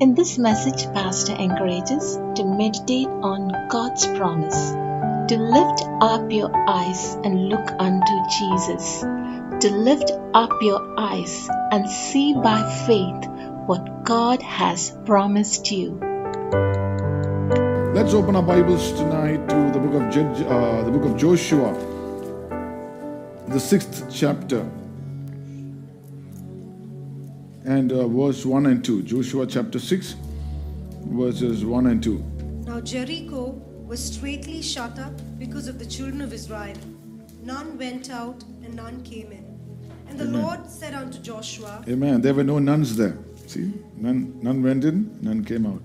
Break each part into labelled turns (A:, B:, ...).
A: In this message, Pastor encourages to meditate on God's promise, to lift up your eyes and look unto Jesus, to lift up your eyes and see by faith what God has promised you.
B: Let's open our Bibles tonight to the book of uh, the book of Joshua, the sixth chapter, and uh, verse one and two. Joshua chapter six, verses one and two.
C: Now Jericho was straitly shut up because of the children of Israel. None went out and none came in. And the Lord said unto Joshua,
B: Amen. There were no nuns there. See, none, none went in, none came out.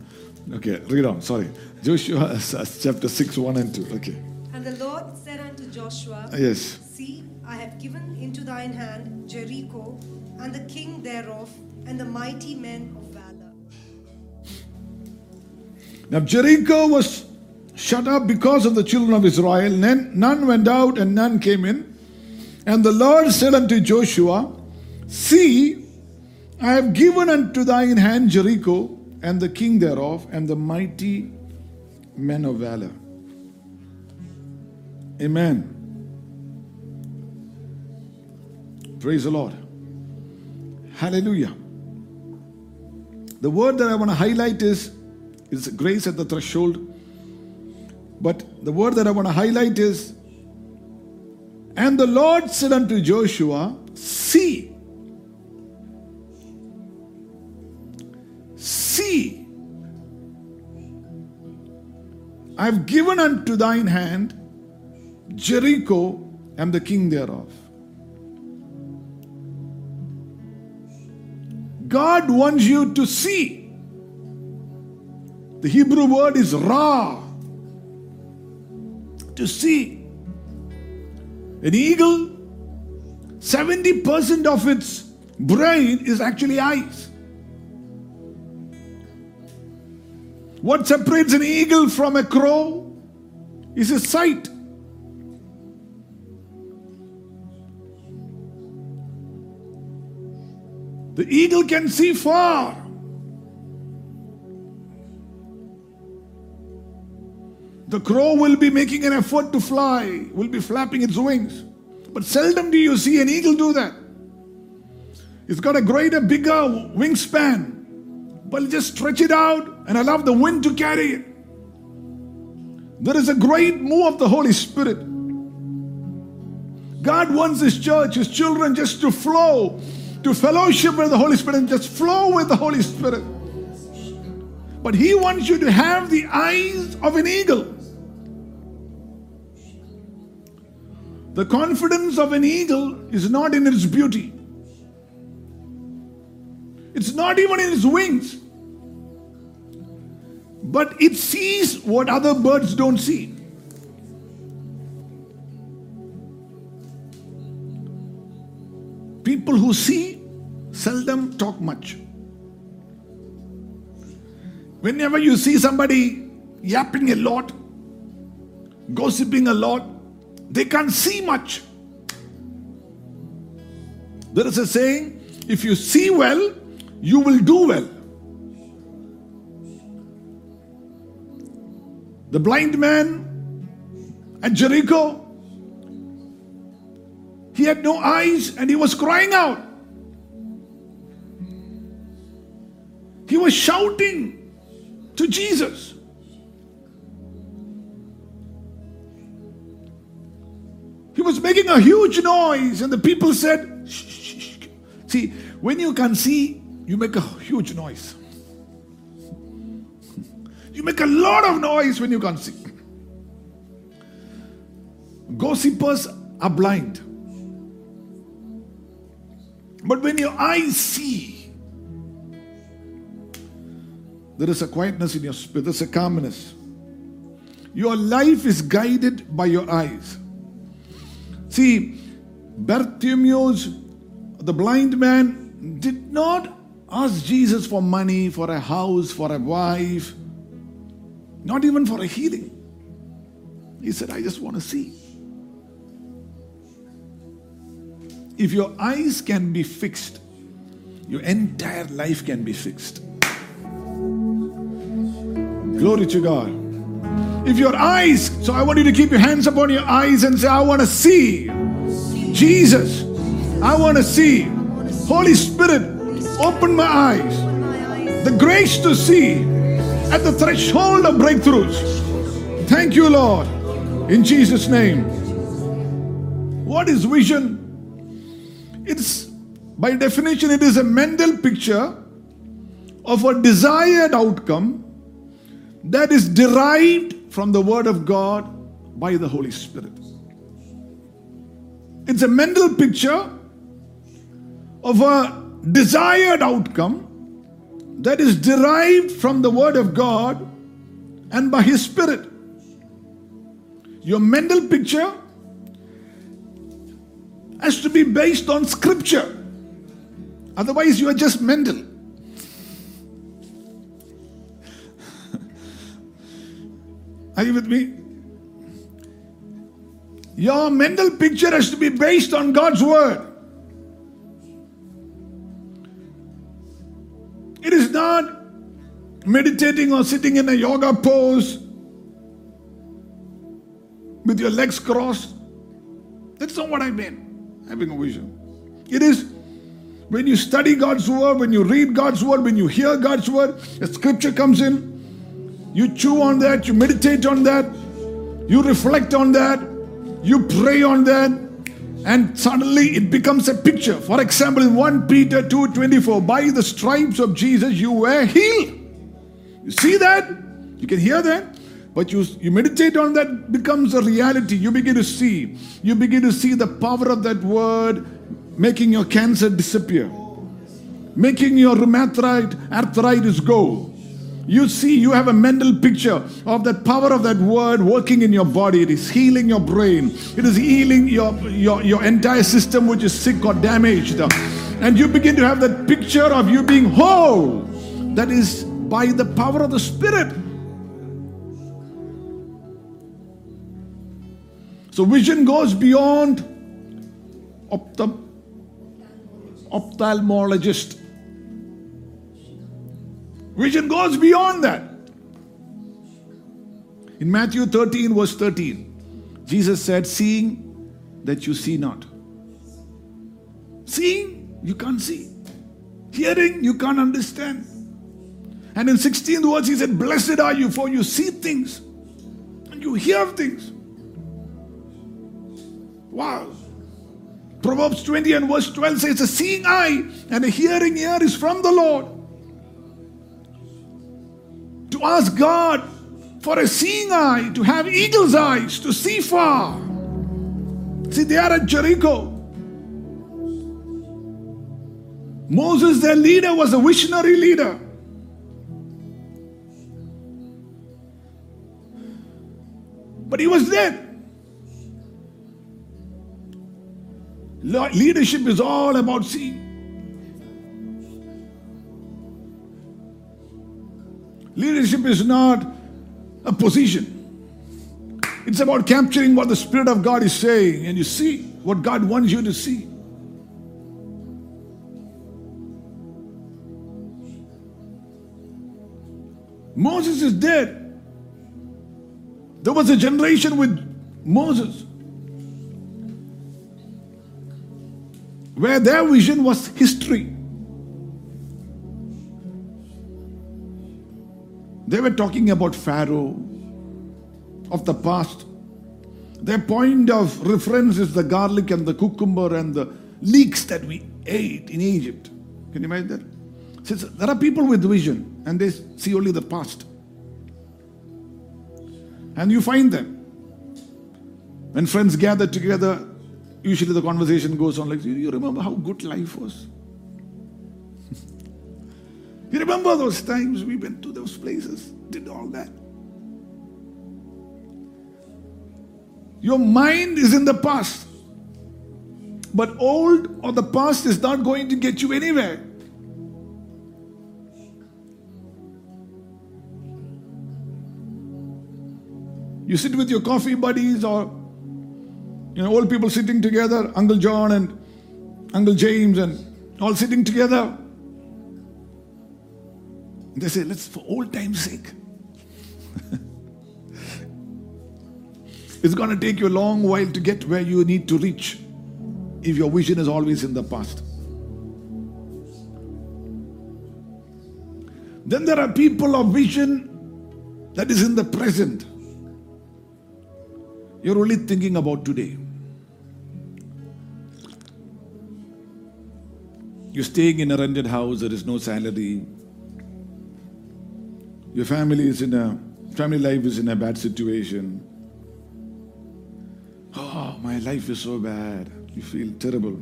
B: Okay, read on. Sorry, Joshua uh, chapter six, one and two. Okay.
C: And the Lord said unto Joshua,
B: Yes.
C: See, I have given into thine hand Jericho, and the king thereof, and the mighty men of valor.
B: Now Jericho was shut up because of the children of Israel. None, went out and none came in. And the Lord said unto Joshua, See, I have given unto thine hand Jericho and the king thereof and the mighty men of valor. Amen. Praise the Lord. Hallelujah. The word that I want to highlight is, is grace at the threshold. But the word that I want to highlight is, and the Lord said unto Joshua, See, see, I've given unto thine hand Jericho and the king thereof. God wants you to see. The Hebrew word is ra. To see. An eagle, 70% of its brain is actually eyes. What separates an eagle from a crow is his sight. The eagle can see far. The crow will be making an effort to fly, will be flapping its wings. But seldom do you see an eagle do that. It's got a greater, bigger wingspan, but just stretch it out and allow the wind to carry it. There is a great move of the Holy Spirit. God wants His church, His children, just to flow, to fellowship with the Holy Spirit and just flow with the Holy Spirit. But He wants you to have the eyes of an eagle. The confidence of an eagle is not in its beauty, it's not even in its wings. But it sees what other birds don't see. People who see seldom talk much. Whenever you see somebody yapping a lot, gossiping a lot, they can't see much. There is a saying if you see well, you will do well. The blind man at Jericho, he had no eyes and he was crying out. He was shouting to Jesus. He was making a huge noise, and the people said, shh, shh, shh. See, when you can see, you make a huge noise. You make a lot of noise when you can't see. Gossipers are blind. But when your eyes see, there is a quietness in your spirit, there's a calmness. Your life is guided by your eyes. See, Bartimaeus, the blind man, did not ask Jesus for money, for a house, for a wife, not even for a healing. He said, I just want to see. If your eyes can be fixed, your entire life can be fixed. Glory to God. If your eyes, so I want you to keep your hands upon your eyes and say, I want to see Jesus. I want to see. Holy Spirit, open my eyes. The grace to see at the threshold of breakthroughs. Thank you, Lord. In Jesus' name. What is vision? It's by definition, it is a mental picture of a desired outcome that is derived from the Word of God by the Holy Spirit. It's a mental picture of a desired outcome that is derived from the Word of God and by His Spirit. Your mental picture has to be based on Scripture. Otherwise, you are just mental. Are you with me? Your mental picture has to be based on God's Word. It is not meditating or sitting in a yoga pose with your legs crossed. That's not what I mean, having a vision. It is when you study God's word, when you read God's word, when you hear God's word, a scripture comes in, you chew on that, you meditate on that, you reflect on that, you pray on that, and suddenly it becomes a picture. For example, in 1 Peter 2:24, by the stripes of Jesus you were healed. You see that? You can hear that? But you, you meditate on that, becomes a reality. You begin to see. You begin to see the power of that word making your cancer disappear, making your rheumatoid arthritis go. You see, you have a mental picture of that power of that word working in your body. It is healing your brain. It is healing your, your, your entire system which is sick or damaged. And you begin to have that picture of you being whole. That is by the power of the Spirit. So vision goes beyond ophthalm- ophthalmologist. Vision goes beyond that. In Matthew 13, verse 13, Jesus said, Seeing that you see not. Seeing, you can't see. Hearing, you can't understand. And in 16th verse, he said, Blessed are you, for you see things and you hear things. Wow. Proverbs 20 and verse 12 says, A seeing eye and a hearing ear is from the Lord. To ask God for a seeing eye, to have eagle's eyes, to see far. See, they are at Jericho. Moses, their leader, was a visionary leader. But he was dead. Leadership is all about seeing. Leadership is not a position. It's about capturing what the Spirit of God is saying, and you see what God wants you to see. Moses is dead. There was a generation with Moses where their vision was history. They were talking about Pharaoh of the past. Their point of reference is the garlic and the cucumber and the leeks that we ate in Egypt. Can you imagine that? Since there are people with vision and they see only the past. And you find them. When friends gather together, usually the conversation goes on like, You remember how good life was? you remember those times we went to those places, did all that? Your mind is in the past. But old or the past is not going to get you anywhere. You sit with your coffee buddies or you know old people sitting together, Uncle John and Uncle James and all sitting together. They say, let's for old time's sake. it's going to take you a long while to get where you need to reach if your vision is always in the past. Then there are people of vision that is in the present. You're only thinking about today. You're staying in a rented house, there is no salary. Your family is in a family life is in a bad situation. Oh, my life is so bad. You feel terrible.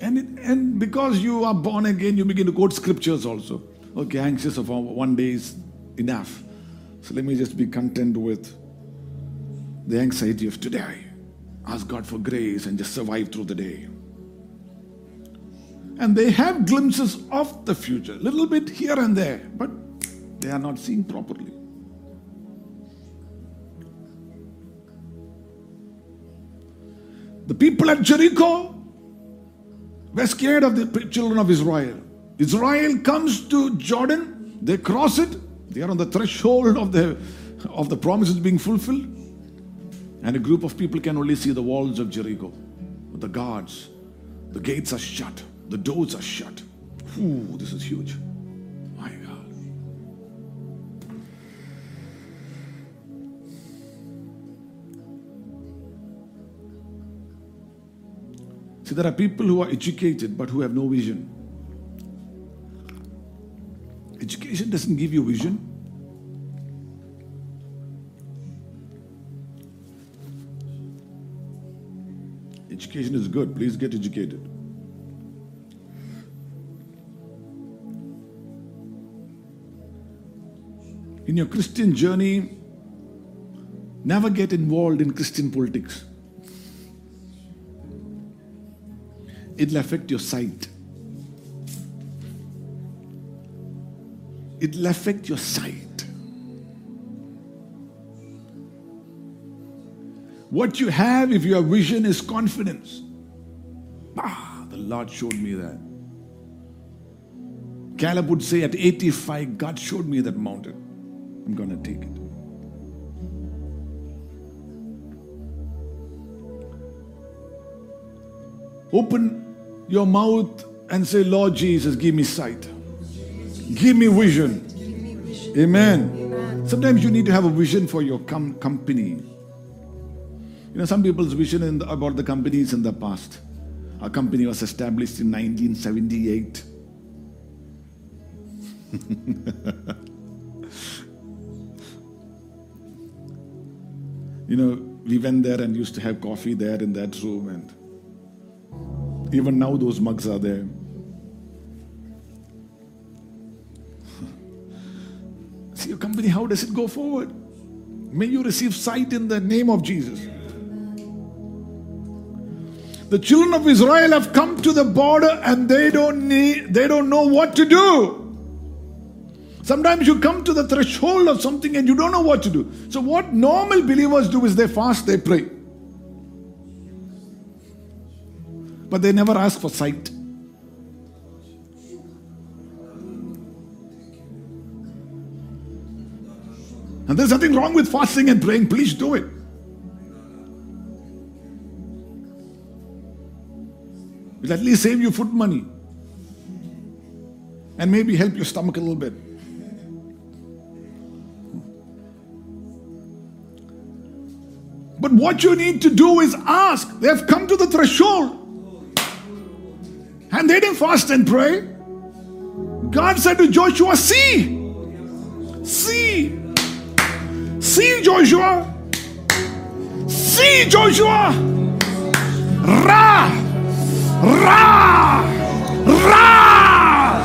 B: And, it, and because you are born again, you begin to quote scriptures also. Okay, anxious of one day is enough. So let me just be content with the anxiety of today. Ask God for grace and just survive through the day. And they have glimpses of the future, a little bit here and there, but they are not seeing properly. The people at Jericho were scared of the children of Israel. Israel comes to Jordan, they cross it, they are on the threshold of the, of the promises being fulfilled. And a group of people can only see the walls of Jericho, the guards. The gates are shut, the doors are shut. Ooh, this is huge. My God. See, there are people who are educated but who have no vision. Education doesn't give you vision. Education is good. Please get educated. In your Christian journey, never get involved in Christian politics. It'll affect your sight. It'll affect your sight. What you have if your vision is confidence. Ah, the Lord showed me that. Caleb would say at 85, God showed me that mountain. I'm going to take it. Open your mouth and say, Lord Jesus, give me sight. Give me vision. Amen. Sometimes you need to have a vision for your com- company. You know, some people's vision the, about the companies in the past. Our company was established in 1978. you know, we went there and used to have coffee there in that room, and even now those mugs are there. See your company, how does it go forward? May you receive sight in the name of Jesus. The children of Israel have come to the border and they don't need, they don't know what to do. Sometimes you come to the threshold of something and you don't know what to do. So, what normal believers do is they fast, they pray. But they never ask for sight. And there's nothing wrong with fasting and praying. Please do it. It'll at least save you food money. And maybe help your stomach a little bit. But what you need to do is ask. They have come to the threshold. And they didn't fast and pray. God said to Joshua, See, see, see, Joshua, see, Joshua, Ra. Ra! Ra!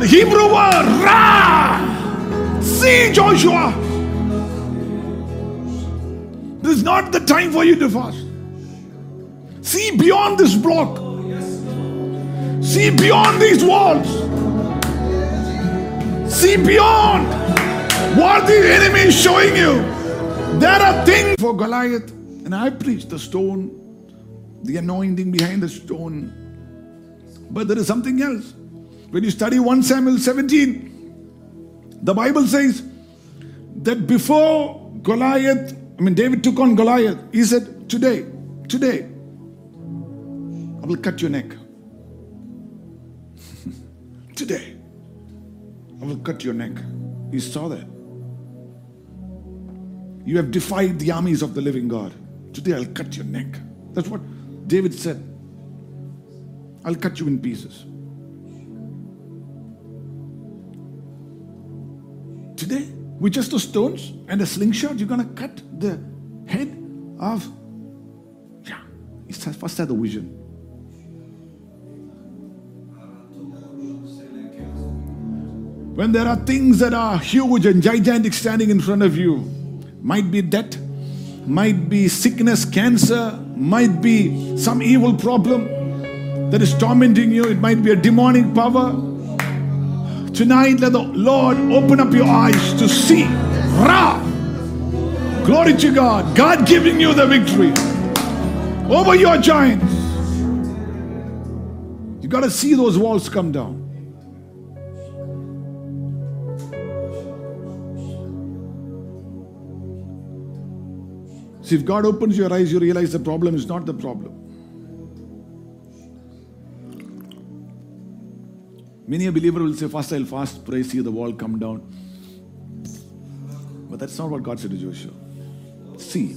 B: The Hebrew word Ra! See, Joshua! This is not the time for you to fast. See beyond this block. See beyond these walls. See beyond what the enemy is showing you. There are things for Goliath, and I preach the stone the anointing behind the stone. But there is something else. When you study 1 Samuel 17, the Bible says, that before Goliath, I mean, David took on Goliath, he said, Today, today, I will cut your neck. today, I will cut your neck. He saw that. You have defied the armies of the living God. Today, I'll cut your neck. That's what David said. I'll cut you in pieces. Today, with just the stones and a slingshot, you're going to cut the head of. Yeah, he first had the vision. When there are things that are huge and gigantic standing in front of you, might be debt, might be sickness, cancer, might be some evil problem that is tormenting you, it might be a demonic power. Tonight, let the Lord open up your eyes to see. Ra! Glory to God. God giving you the victory over your giants. You got to see those walls come down. See, if God opens your eyes, you realize the problem is not the problem. Many a believer will say, First I'll fast, pray, see the wall come down. But that's not what God said to Joshua. See.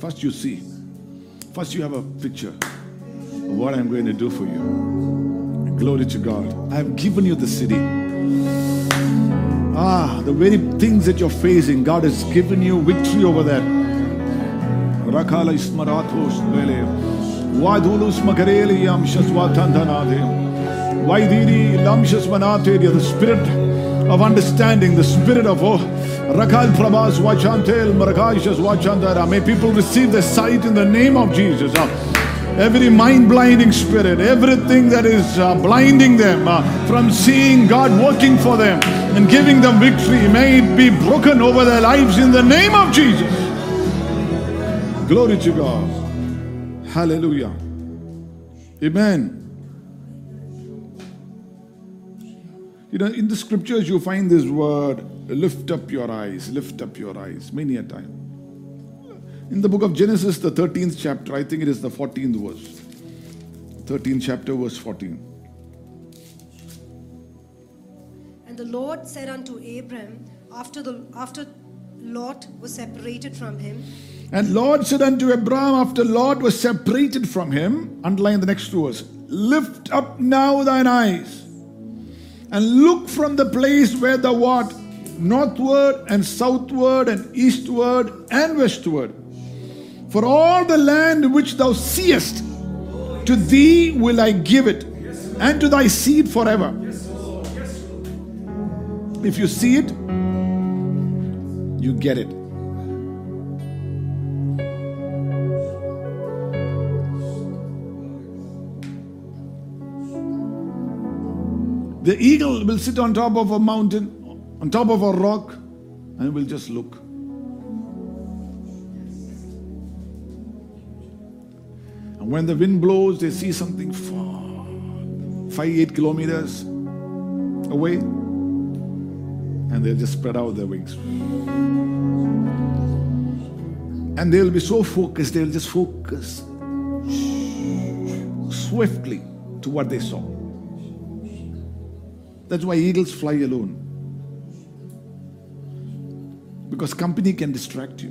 B: First you see. First you have a picture of what I'm going to do for you. Glory to God. I have given you the city. Ah, the very things that you're facing, God has given you victory over that. Rakala ismarathos vele. Wadulus makareli yam shaswatandanade. Vaidiri lamshas manateria. The spirit of understanding, the spirit of oh, Rakal Prabhas Vachantel Marakashas Vachandara. May people receive the sight in the name of Jesus. Ah, every mind blinding spirit, everything that is uh, blinding them uh, from seeing God working for them and giving them victory, may it be broken over their lives in the name of Jesus. Glory to God. Hallelujah. Amen. You know, in the scriptures, you find this word lift up your eyes, lift up your eyes, many a time. In the book of Genesis, the 13th chapter, I think it is the 14th verse. 13th chapter, verse 14.
C: And the Lord said unto Abram, after, the, after Lot was separated from him,
B: And Lord said unto Abram, after Lot was separated from him, underline the next verse, lift up now thine eyes and look from the place where thou art, northward and southward and eastward and westward. For all the land which thou seest, to thee will I give it, and to thy seed forever. If you see it, you get it. The eagle will sit on top of a mountain, on top of a rock, and will just look. And when the wind blows, they see something far, five, eight kilometers away, and they'll just spread out their wings. And they'll be so focused, they'll just focus swiftly to what they saw. That's why eagles fly alone. Because company can distract you.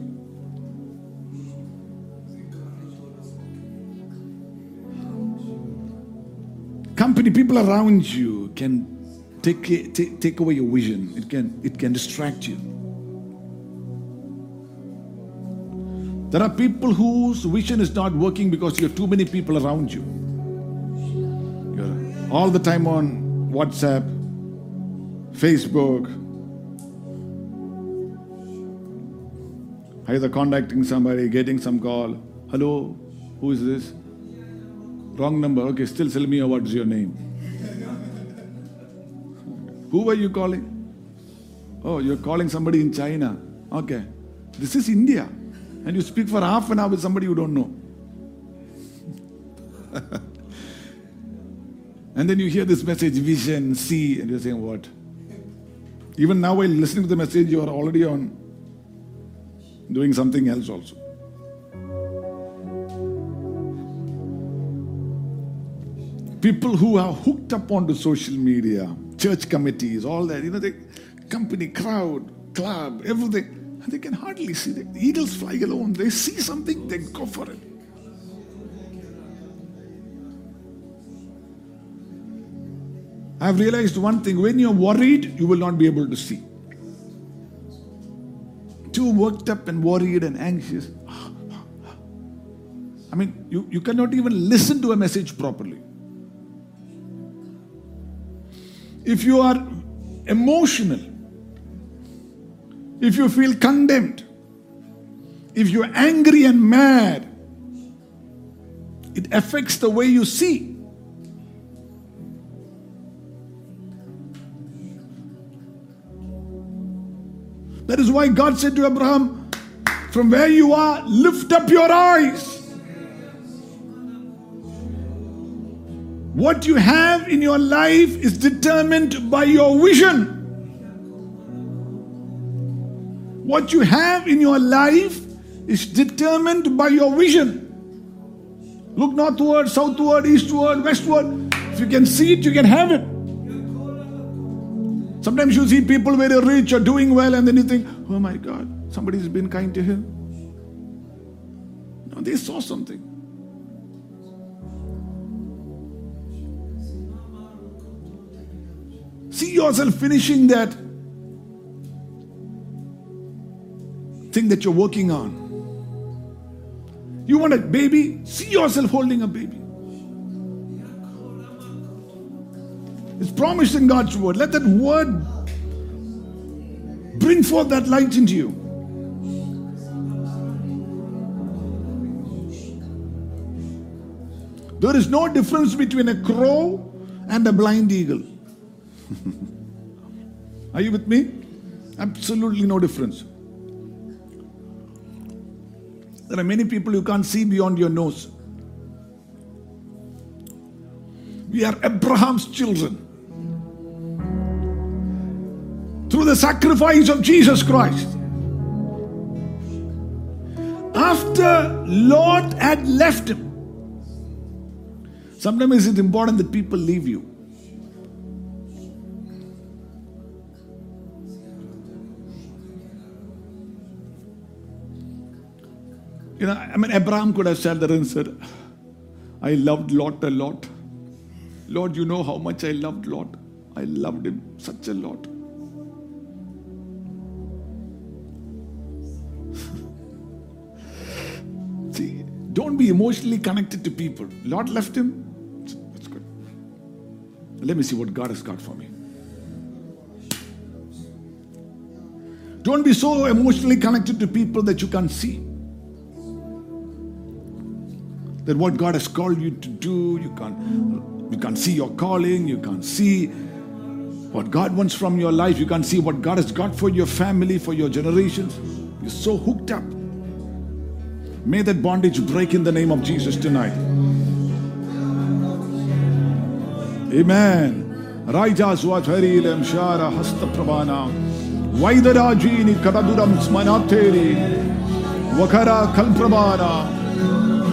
B: Company, people around you can take, take, take away your vision. It can, it can distract you. There are people whose vision is not working because you have too many people around you. You're all the time on WhatsApp, Facebook, either contacting somebody, getting some call. Hello, who is this? Wrong number. Okay, still tell me what's your name. Who were you calling? Oh, you're calling somebody in China. Okay. This is India. And you speak for half an hour with somebody you don't know. and then you hear this message, vision, see, and you're saying, what? Even now, while listening to the message, you are already on doing something else also. People who are hooked up onto social media, church committees, all that, you know, the company, crowd, club, everything, and they can hardly see. The eagles fly alone. They see something, they go for it. I've realized one thing when you're worried, you will not be able to see. Too worked up and worried and anxious. I mean, you, you cannot even listen to a message properly. If you are emotional, if you feel condemned, if you're angry and mad, it affects the way you see. That is why God said to Abraham, From where you are, lift up your eyes. What you have in your life is determined by your vision. What you have in your life is determined by your vision. Look northward, southward, eastward, westward. If you can see it, you can have it. Sometimes you see people very rich or doing well, and then you think, oh my God, somebody's been kind to him. No, they saw something. See yourself finishing that thing that you're working on. You want a baby? See yourself holding a baby. It's promised in God's word. Let that word bring forth that light into you. There is no difference between a crow and a blind eagle. Are you with me? Absolutely no difference. There are many people you can't see beyond your nose. We are Abraham's children. Through the sacrifice of Jesus Christ. After Lot had left him, sometimes it's important that people leave you. You know, I mean, Abraham could have sat there and said, I loved Lot a lot. Lord, you know how much I loved Lot. I loved him such a lot. See, don't be emotionally connected to people. Lot left him. That's good. Let me see what God has got for me. Don't be so emotionally connected to people that you can't see that what God has called you to do, you can't you can't see your calling, you can't see what God wants from your life, you can't see what God has got for your family, for your generations. You're so hooked up. May that bondage break in the name of Jesus tonight. Amen.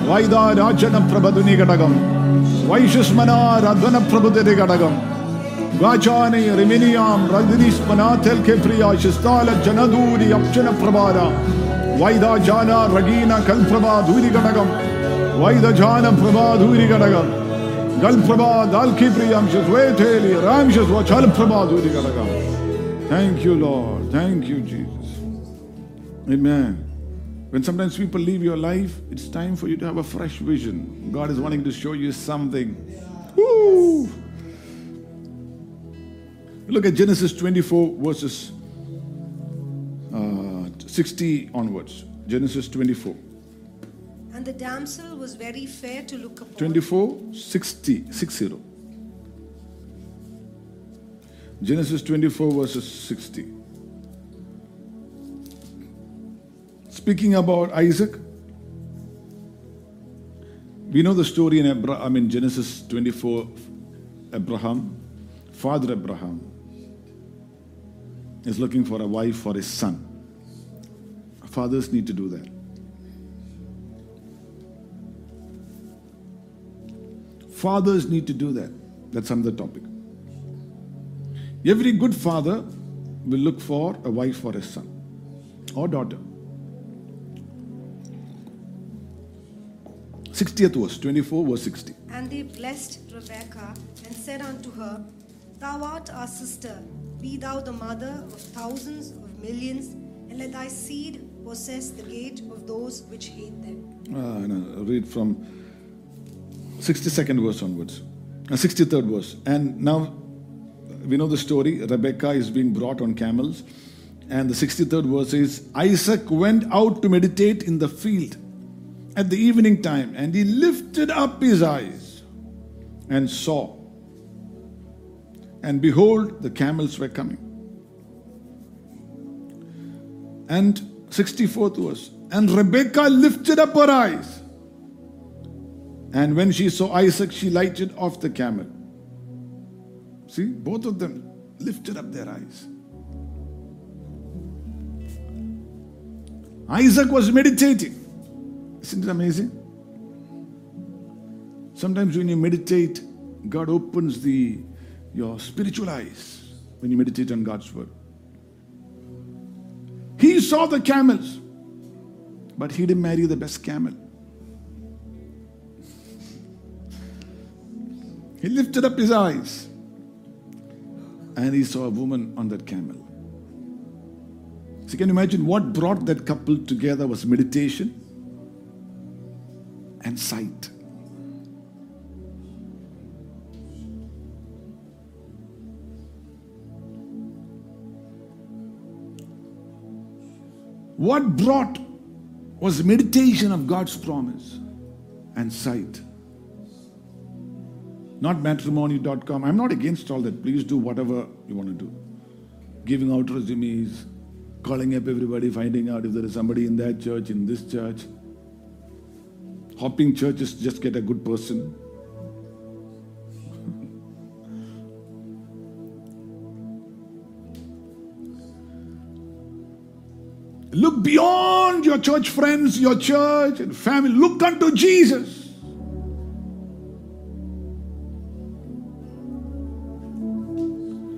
B: വൈദാരാജന പ്രഭതുനി ഘടകം വൈശുസ്മനാരധ്വന പ്രഭുതരി ഘടകം വാചാനി റിമിനിയാം രജനീസ്മനാഥൽ കെപ്രിയ ശിസ്താല ജനദൂരി അപ്ചന പ്രഭാര വൈദാജാന റഗീന കൽപ്രഭാ ധൂരി ഘടകം വൈദജാന പ്രഭാ ധൂരി ഘടകം ഗൽപ്രഭാ ദാൽക്കി പ്രിയം ശിസ്വേഥേലി റാം ശിസ്വ ചൽപ്രഭാ ധൂരി ഘടകം Thank you, Lord. Thank you, Jesus. Amen. When sometimes people leave your life, it's time for you to have a fresh vision. God is wanting to show you something. Woo! Look at Genesis 24, verses uh, 60 onwards. Genesis 24.
C: And the damsel was very fair to look upon.
B: 24, 60, 60. Genesis 24, verses 60. Speaking about Isaac, we know the story in I mean Genesis 24, Abraham, Father Abraham. is looking for a wife for his son. Fathers need to do that. Fathers need to do that. That's another topic. Every good father will look for a wife for his son or daughter. 60th verse, 24 verse 60.
C: And they blessed Rebekah and said unto her, Thou art our sister, be thou the mother of thousands of millions, and let thy seed possess the gate of those which hate them.
B: Uh, no, read from 62nd verse onwards. Uh, 63rd verse. And now we know the story. Rebecca is being brought on camels. And the 63rd verse is Isaac went out to meditate in the field at the evening time, and he lifted up his eyes and saw. And behold, the camels were coming. And 64th verse. And Rebecca lifted up her eyes. And when she saw Isaac, she lighted off the camel. See, both of them lifted up their eyes. Isaac was meditating. Isn't it amazing? Sometimes when you meditate, God opens the your spiritual eyes when you meditate on God's word. He saw the camels, but he didn't marry the best camel. He lifted up his eyes and he saw a woman on that camel. So, can you imagine what brought that couple together was meditation and sight. What brought was meditation of God's promise and sight. Not matrimony.com. I'm not against all that. Please do whatever you want to do. Giving out resumes, calling up everybody, finding out if there is somebody in that church, in this church. Hopping churches just get a good person. Look beyond your church friends, your church and family. Look unto Jesus.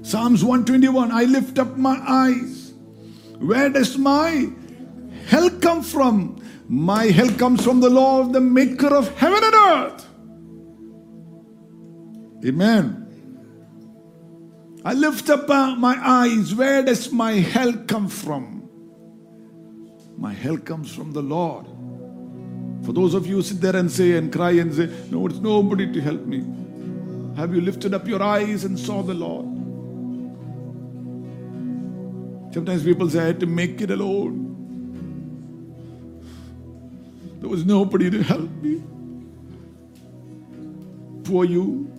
B: Psalms 121 I lift up my eyes. Where does my help come from? My help comes from the Lord, the maker of heaven and earth. Amen. I lift up uh, my eyes. Where does my help come from? My help comes from the Lord. For those of you sit there and say and cry and say, No, it's nobody to help me. Have you lifted up your eyes and saw the Lord? Sometimes people say, I had to make it alone. There was nobody to help me. Poor you.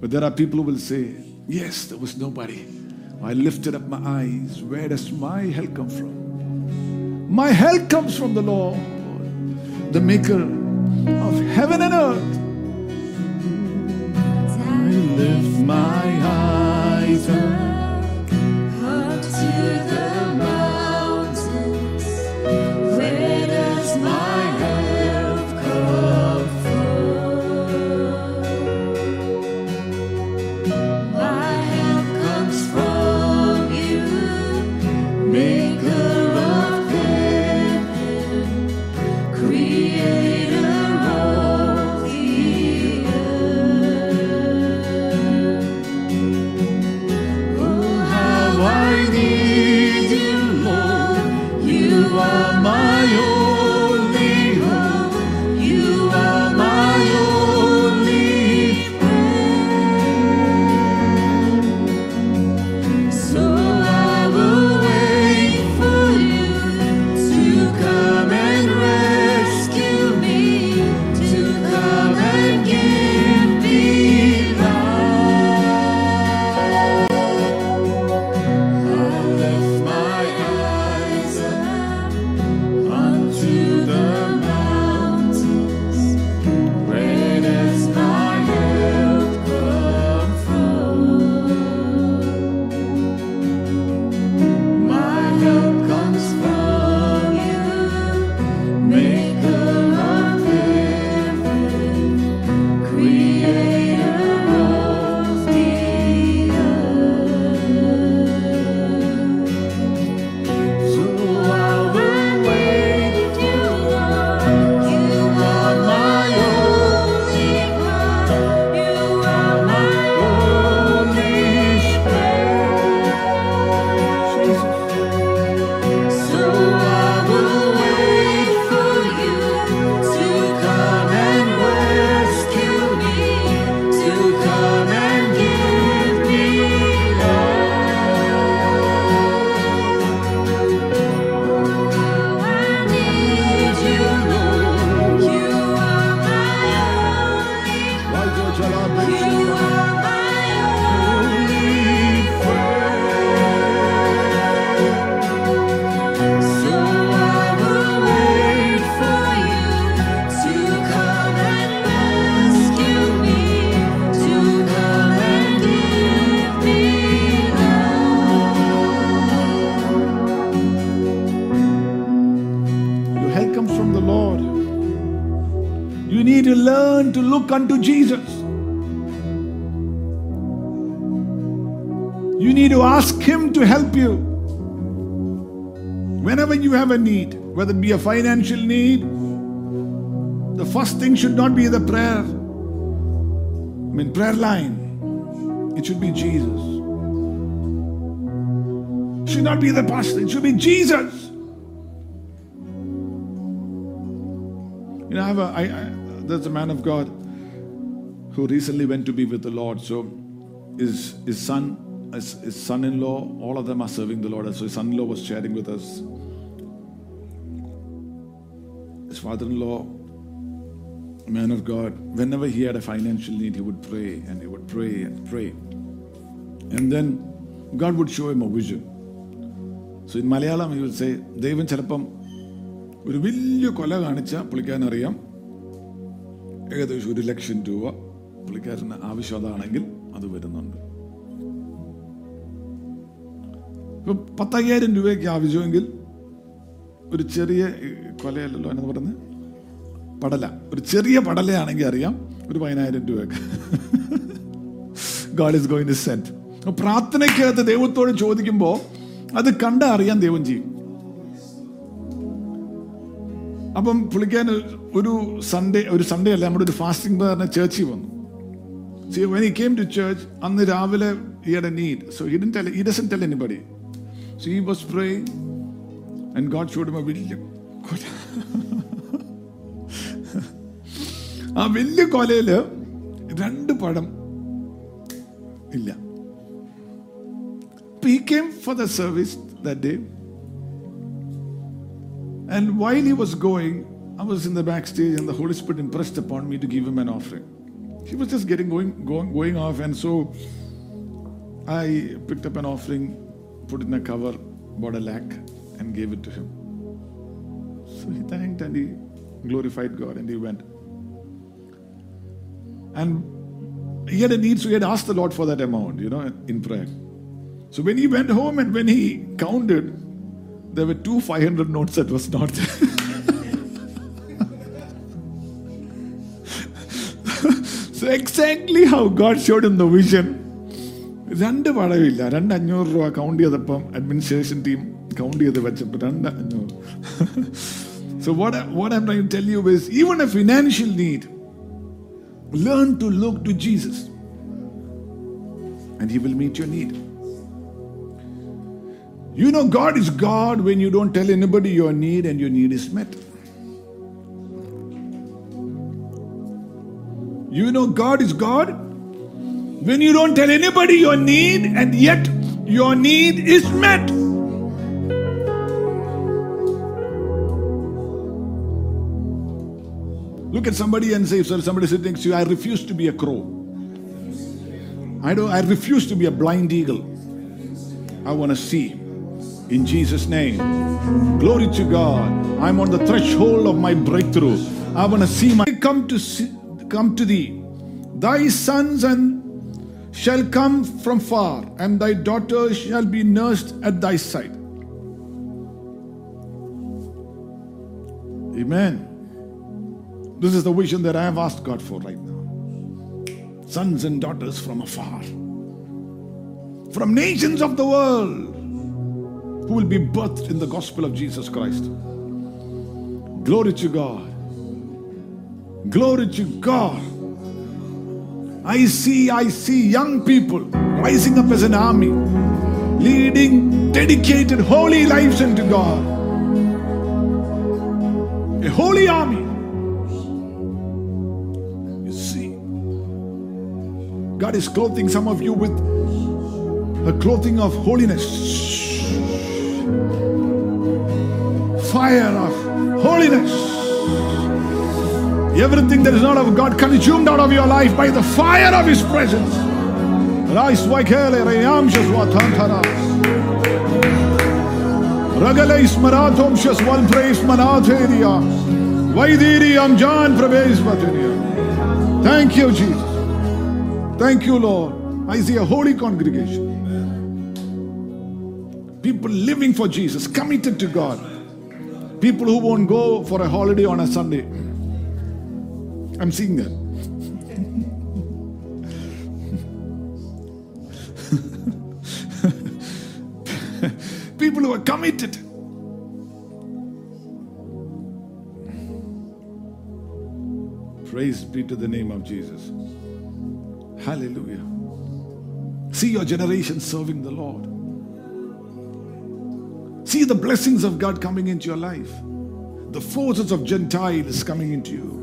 B: But there are people who will say, Yes, there was nobody. I lifted up my eyes. Where does my help come from? My help comes from the Lord, the maker of heaven and earth.
D: You.
B: Whenever you have a need, whether it be a financial need, the first thing should not be the prayer. I mean, prayer line. It should be Jesus. It should not be the pastor. It should be Jesus. You know, I have a, I, I, there's a man of God who recently went to be with the Lord. So his, his son, his, his son-in-law, all of them are serving the Lord. So his son-in-law was sharing with us. His father-in-law, a man of God, whenever he had a financial need, he would pray and he would pray and pray. And then God would show him a vision. So in Malayalam, he would say, ദൈവം ചിലപ്പം ഒരു വലിയ കൊല കാണിച്ച പുള്ളിക്കാരനറിയാം ഏകദേശം ഒരു ലക്ഷം രൂപ പുള്ളിക്കാരന് ആവശ്യം അതാണെങ്കിൽ അത് വരുന്നുണ്ട് ഇപ്പൊ പത്തയ്യായിരം രൂപയ്ക്ക് ആവശ്യമെങ്കിൽ ഒരു ചെറിയ കൊലയല്ലല്ലോ എന്ന് പറയുന്നത് പടല. ഒരു ചെറിയ പടലയാണെങ്കിൽ അറിയാം ഒരു പതിനായിരം രൂപയൊക്കെ. God is going to send പ്രാർത്ഥനയ്ക്കകത്ത് ദൈവത്തോട് ചോദിക്കുമ്പോൾ അത് കണ്ട അറിയാൻ ദൈവം ചെയ്യും. അപ്പം പുള്ളിക്കാൻ ഒരു സൺഡേ ഒരു സൺഡേ അല്ല നമ്മുടെ ഒരു ഫാസ്റ്റിംഗ് പറഞ്ഞ ചേർച്ചിൽ വന്നു. See when he came to church അന്ന് രാവിലെ he had a need. So he didn't tell, he. So he was praying and God showed him a വലിയ കൊല ആ വലിയ കൊലയില് രണ്ട് പഴം ഇല്ല he came for the service that day and while he was going i was in the backstage and the holy spirit impressed upon me to give him an offering he was just getting going going, going off and so i picked up an offering put in a cover bought a lakh and gave it to him so he thanked and he glorified god and he went and he had a need, so he had asked the Lord for that amount, you know, in prayer. So when he went home and when he counted, there were two 500 notes that was not there. so exactly how God showed him the vision. രണ്ട് പടവില്ല രണ്ട് അഞ്ഞൂറ് രൂപ count ചെയ്തപ്പം administration team count ചെയ്ത് വെച്ചപ്പോൾ രണ്ട് അഞ്ഞൂറ് so what what I M try tell U is even A financial need Learn to look to Jesus, and He will meet your need. You know, God is God when you don't tell anybody your need and your need is met. You know, God is God when you don't tell anybody your need and yet your need is met. Look at somebody and say, sorry, somebody sitting next to you, I refuse to be a crow. I don't I refuse to be a blind eagle. I want to see. In Jesus' name. Glory to God. I'm on the threshold of my breakthrough. I want to see my come to see, come to thee. Thy sons and shall come from far, and thy daughters shall be nursed at thy side. Amen. This is the vision that I have asked God for right now. Sons and daughters from afar, from nations of the world, who will be birthed in the gospel of Jesus Christ. Glory to God. Glory to God. I see, I see young people rising up as an army, leading dedicated, holy lives unto God. A holy army. You see, God is clothing some of you with a clothing of holiness, fire of holiness. Everything that is not of God consumed out of your life by the fire of His presence. Thank you, Jesus. Thank you, Lord. I see a holy congregation. People living for Jesus, committed to God. People who won't go for a holiday on a Sunday. I'm seeing that. People who are committed. Praise be to the name of Jesus. Hallelujah. See your generation serving the Lord. See the blessings of God coming into your life. The forces of Gentiles coming into you.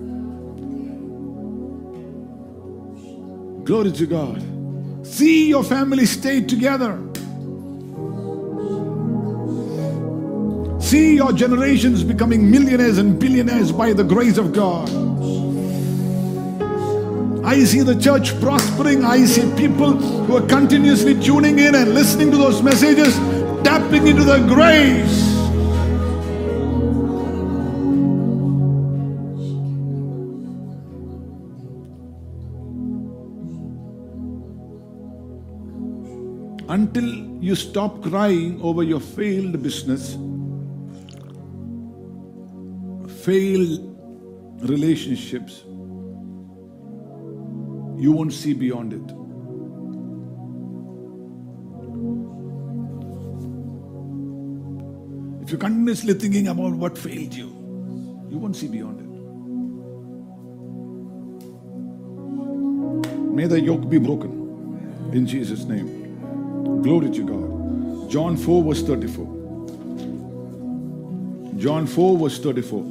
B: Glory to God. See your family stay together. See your generations becoming millionaires and billionaires by the grace of God. I see the church prospering. I see people who are continuously tuning in and listening to those messages, tapping into the grace. Until you stop crying over your failed business, failed relationships, you won't see beyond it. If you're continuously thinking about what failed you, you won't see beyond it. May the yoke be broken in Jesus' name. Glory to God. John 4, verse 34. John 4, verse 34.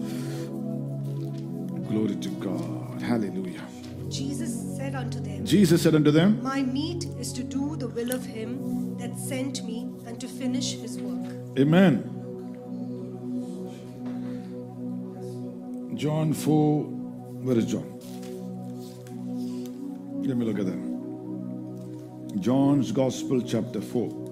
B: Glory to God. Hallelujah.
C: Jesus said unto them,
B: Jesus said unto them,
C: My meat is to do the will of him that sent me and to finish his work.
B: Amen. John 4, where is John? Let me look at that. John's Gospel, chapter 4.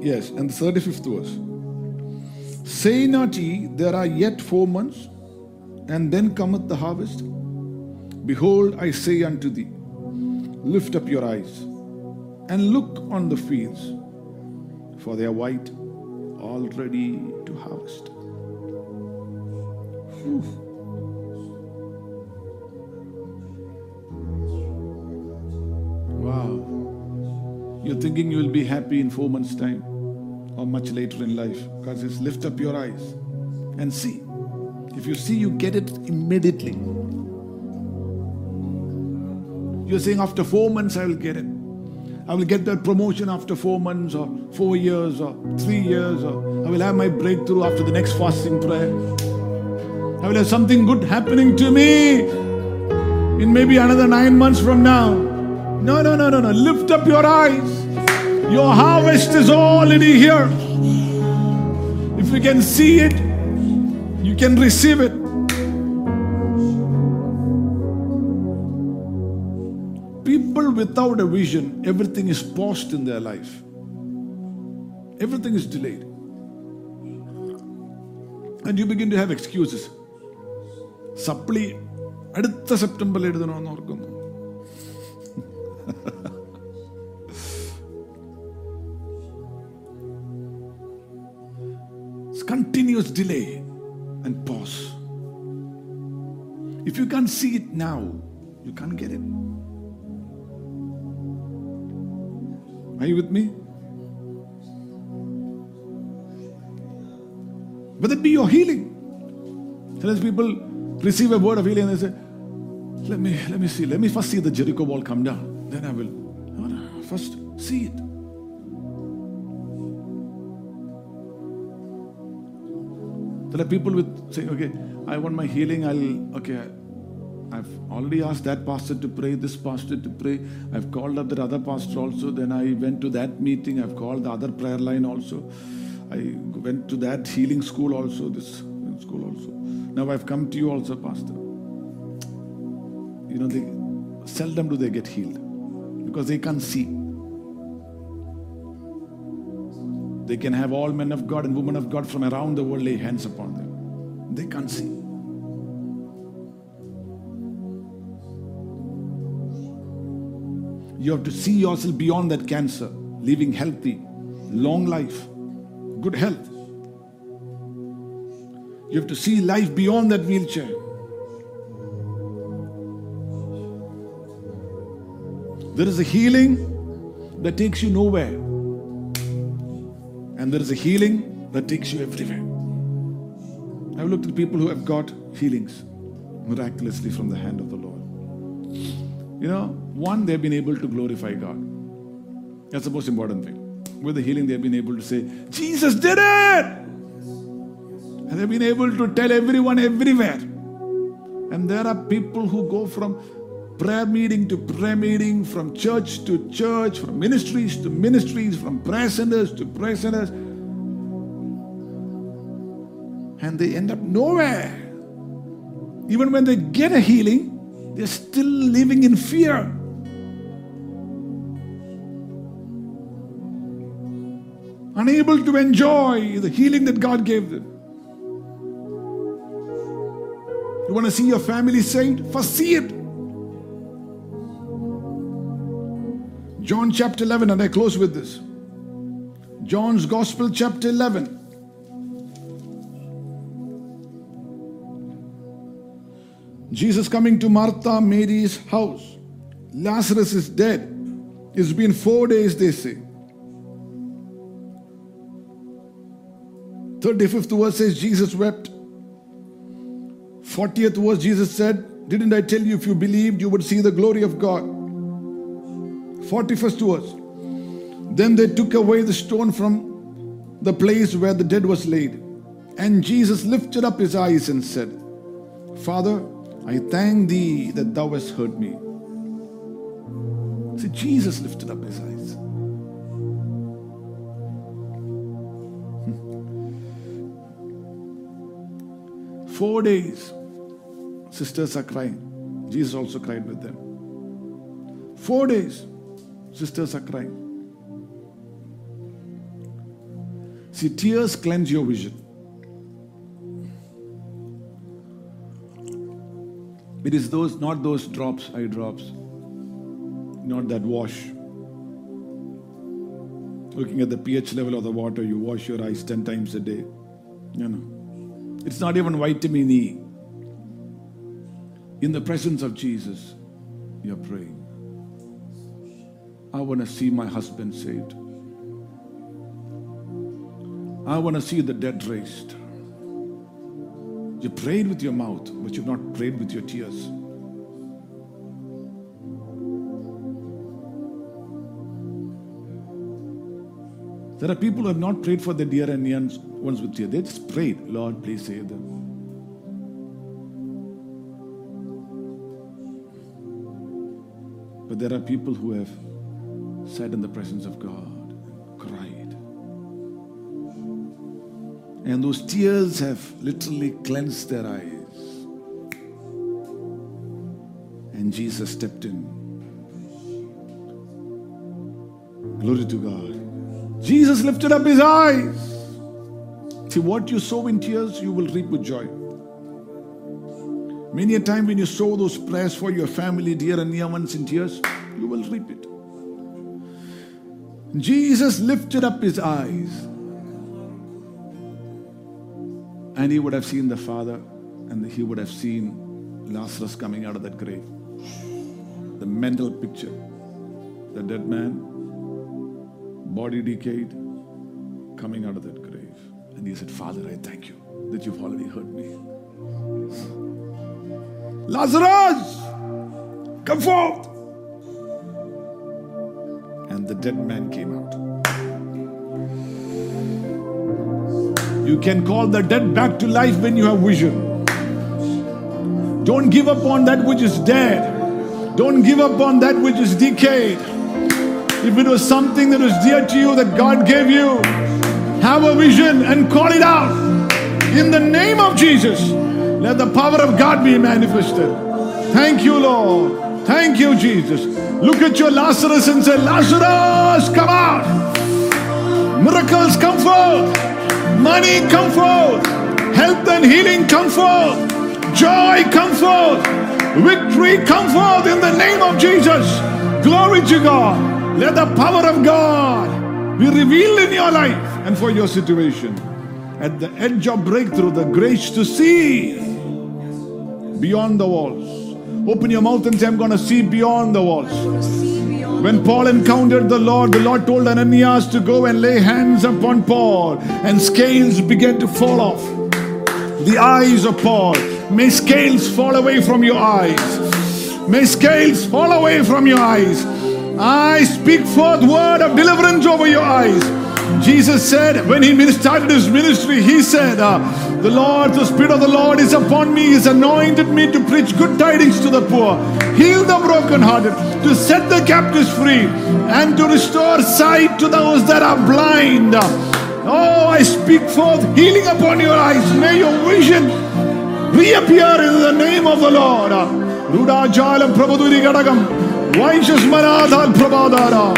B: Yes, and the 35th verse. Say not ye, there are yet four months, and then cometh the harvest? Behold, I say unto thee, Lift up your eyes and look on the fields, for they are white, all ready to harvest. Whew. You're thinking you will be happy in four months' time or much later in life. God says, Lift up your eyes and see. If you see, you get it immediately. You're saying, After four months, I will get it. I will get that promotion after four months or four years or three years or I will have my breakthrough after the next fasting prayer. I will have something good happening to me in maybe another nine months from now. No, no, no, no, no. Lift up your eyes. Your harvest is already here. If you can see it, you can receive it. People without a vision, everything is paused in their life. Everything is delayed. And you begin to have excuses. സപ്ലി അടുത്ത സെപ്റ്റംബറിൽ എഴുതണമെന്ന് ഓർക്കുന്നു continuous delay and pause. If you can't see it now, you can't get it. Are you with me? Whether it be your healing. Sometimes people receive a word of healing and they say, let me let me see, let me first see the Jericho wall come down. Then I will. First see it. There are people with saying, okay, I want my healing, I'll okay. I've already asked that pastor to pray, this pastor to pray. I've called up that other pastor also. Then I went to that meeting. I've called the other prayer line also. I went to that healing school also, this school also. Now I've come to you also, Pastor. You know, they seldom do they get healed because they can't see. They can have all men of God and women of God from around the world lay hands upon them. They can't see. You have to see yourself beyond that cancer, living healthy, long life, good health. You have to see life beyond that wheelchair. There is a healing that takes you nowhere and there is a healing that takes you everywhere. I've looked at people who have got healings miraculously from the hand of the Lord. You know, one, they've been able to glorify God. That's the most important thing. With the healing, they've been able to say, Jesus did it! And they've been able to tell everyone everywhere. And there are people who go from prayer meeting to prayer meeting, from church to church, from ministries to ministries, from prayer centers to prayer centers. And they end up nowhere. Even when they get a healing, they're still living in fear. Unable to enjoy the healing that God gave them. You want to see your family saved? First see it. John chapter 11, and I close with this. John's Gospel, chapter 11. Jesus coming to Martha, Mary's house. Lazarus is dead. It's been four days, they say. 35th verse says, Jesus wept. 40th verse, Jesus said, Didn't I tell you if you believed, you would see the glory of God? 41st verse. Then they took away the stone from the place where the dead was laid. And Jesus lifted up his eyes and said, Father, I thank thee that thou hast heard me. See, Jesus lifted up his eyes. Four days, sisters are crying. Jesus also cried with them. Four days, sisters are crying. See, tears cleanse your vision. It is those, not those drops, eye drops, not that wash. Looking at the pH level of the water, you wash your eyes 10 times a day. You know. It's not even vitamin E. In the presence of Jesus, you're praying. I want to see my husband saved. I want to see the dead raised. You prayed with your mouth, but you've not prayed with your tears. There are people who have not prayed for their dear and near ones with tears. They just prayed, Lord, please save them. But there are people who have sat in the presence of God and cried. And those tears have literally cleansed their eyes. And Jesus stepped in. Glory to God. Jesus lifted up his eyes. See, what you sow in tears, you will reap with joy. Many a time when you sow those prayers for your family, dear and near ones in tears, you will reap it. Jesus lifted up his eyes and he would have seen the Father and he would have seen Lazarus coming out of that grave. The mental picture the dead man, body decayed, coming out of that grave. And he said, Father, I thank you that you've already heard me. Lazarus, come forth. And the dead man came out. You can call the dead back to life when you have vision. Don't give up on that which is dead. Don't give up on that which is decayed. If it was something that was dear to you that God gave you, have a vision and call it out. In the name of Jesus, let the power of God be manifested. Thank you, Lord. Thank you, Jesus. Look at your Lazarus and say, Lazarus, come out. Miracles come forth. Money come forth. Health and healing come forth. Joy come forth. Victory come forth in the name of Jesus. Glory to God. Let the power of God be revealed in your life and for your situation. At the edge of breakthrough, the grace to see beyond the walls. Open your mouth and say, I'm going to see beyond the walls. When Paul encountered the Lord, the Lord told Ananias to go and lay hands upon Paul, and scales began to fall off. The eyes of Paul. May scales fall away from your eyes. May scales fall away from your eyes. I speak forth word of deliverance over your eyes. Jesus said when he started his ministry, he said, uh, The Lord, the Spirit of the Lord is upon me, He's anointed me to preach good tidings to the poor, heal the brokenhearted, to set the captives free, and to restore sight to those that are blind. Oh, I speak forth healing upon your eyes. May your vision reappear in the name of the Lord. Rudajalam Prabhuduri Gadagam. Vaishasmanadhal Prabhadara.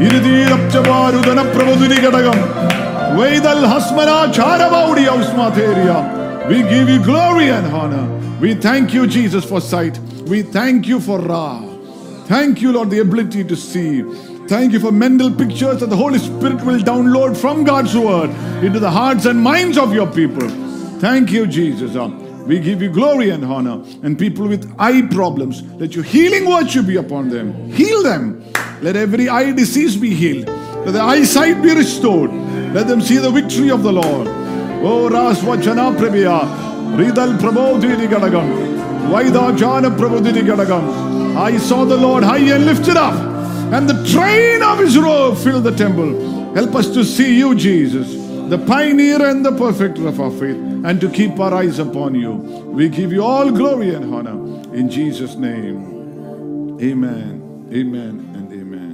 B: Iridhirapchavarudana Prabhuduri Gadagam. Hasmana. We give you glory and honor. We thank you, Jesus, for sight. We thank you for Ra. Thank you, Lord, the ability to see. Thank you for mental pictures that the Holy Spirit will download from God's word into the hearts and minds of your people. Thank you, Jesus. We give you glory and honor. And people with eye problems, let your healing virtue be upon them. Heal them. Let every eye disease be healed. Let the eyesight be restored. Let them see the victory of the Lord. Oh, Rasvachana Prabhya. Ridal Prabodhini Gadagam. Vaida Jana Gadagam. I saw the Lord high and lifted up, and the train of his robe filled the temple. Help us to see you, Jesus, the pioneer and the perfecter of our faith, and to keep our eyes upon you. We give you all glory and honor in Jesus' name. Amen. Amen.